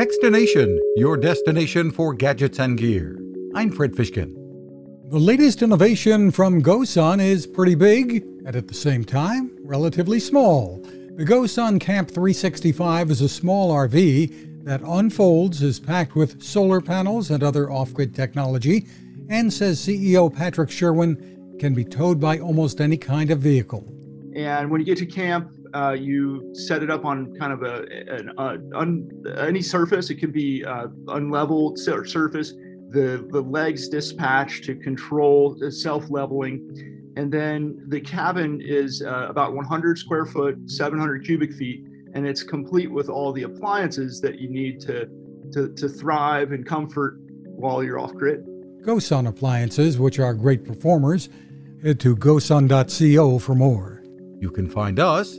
Techstination, your destination for gadgets and gear. I'm Fred Fishkin. The latest innovation from GoSun is pretty big and at the same time relatively small. The GoSun Camp 365 is a small RV that unfolds, is packed with solar panels and other off grid technology, and says CEO Patrick Sherwin can be towed by almost any kind of vehicle. And when you get to camp, uh, you set it up on kind of a, an, uh, un, any surface. It can be uh, unleveled surface. The the legs dispatch to control the self leveling, and then the cabin is uh, about 100 square foot, 700 cubic feet, and it's complete with all the appliances that you need to to, to thrive and comfort while you're off grid. GoSun appliances, which are great performers. Head to gosun.co for more. You can find us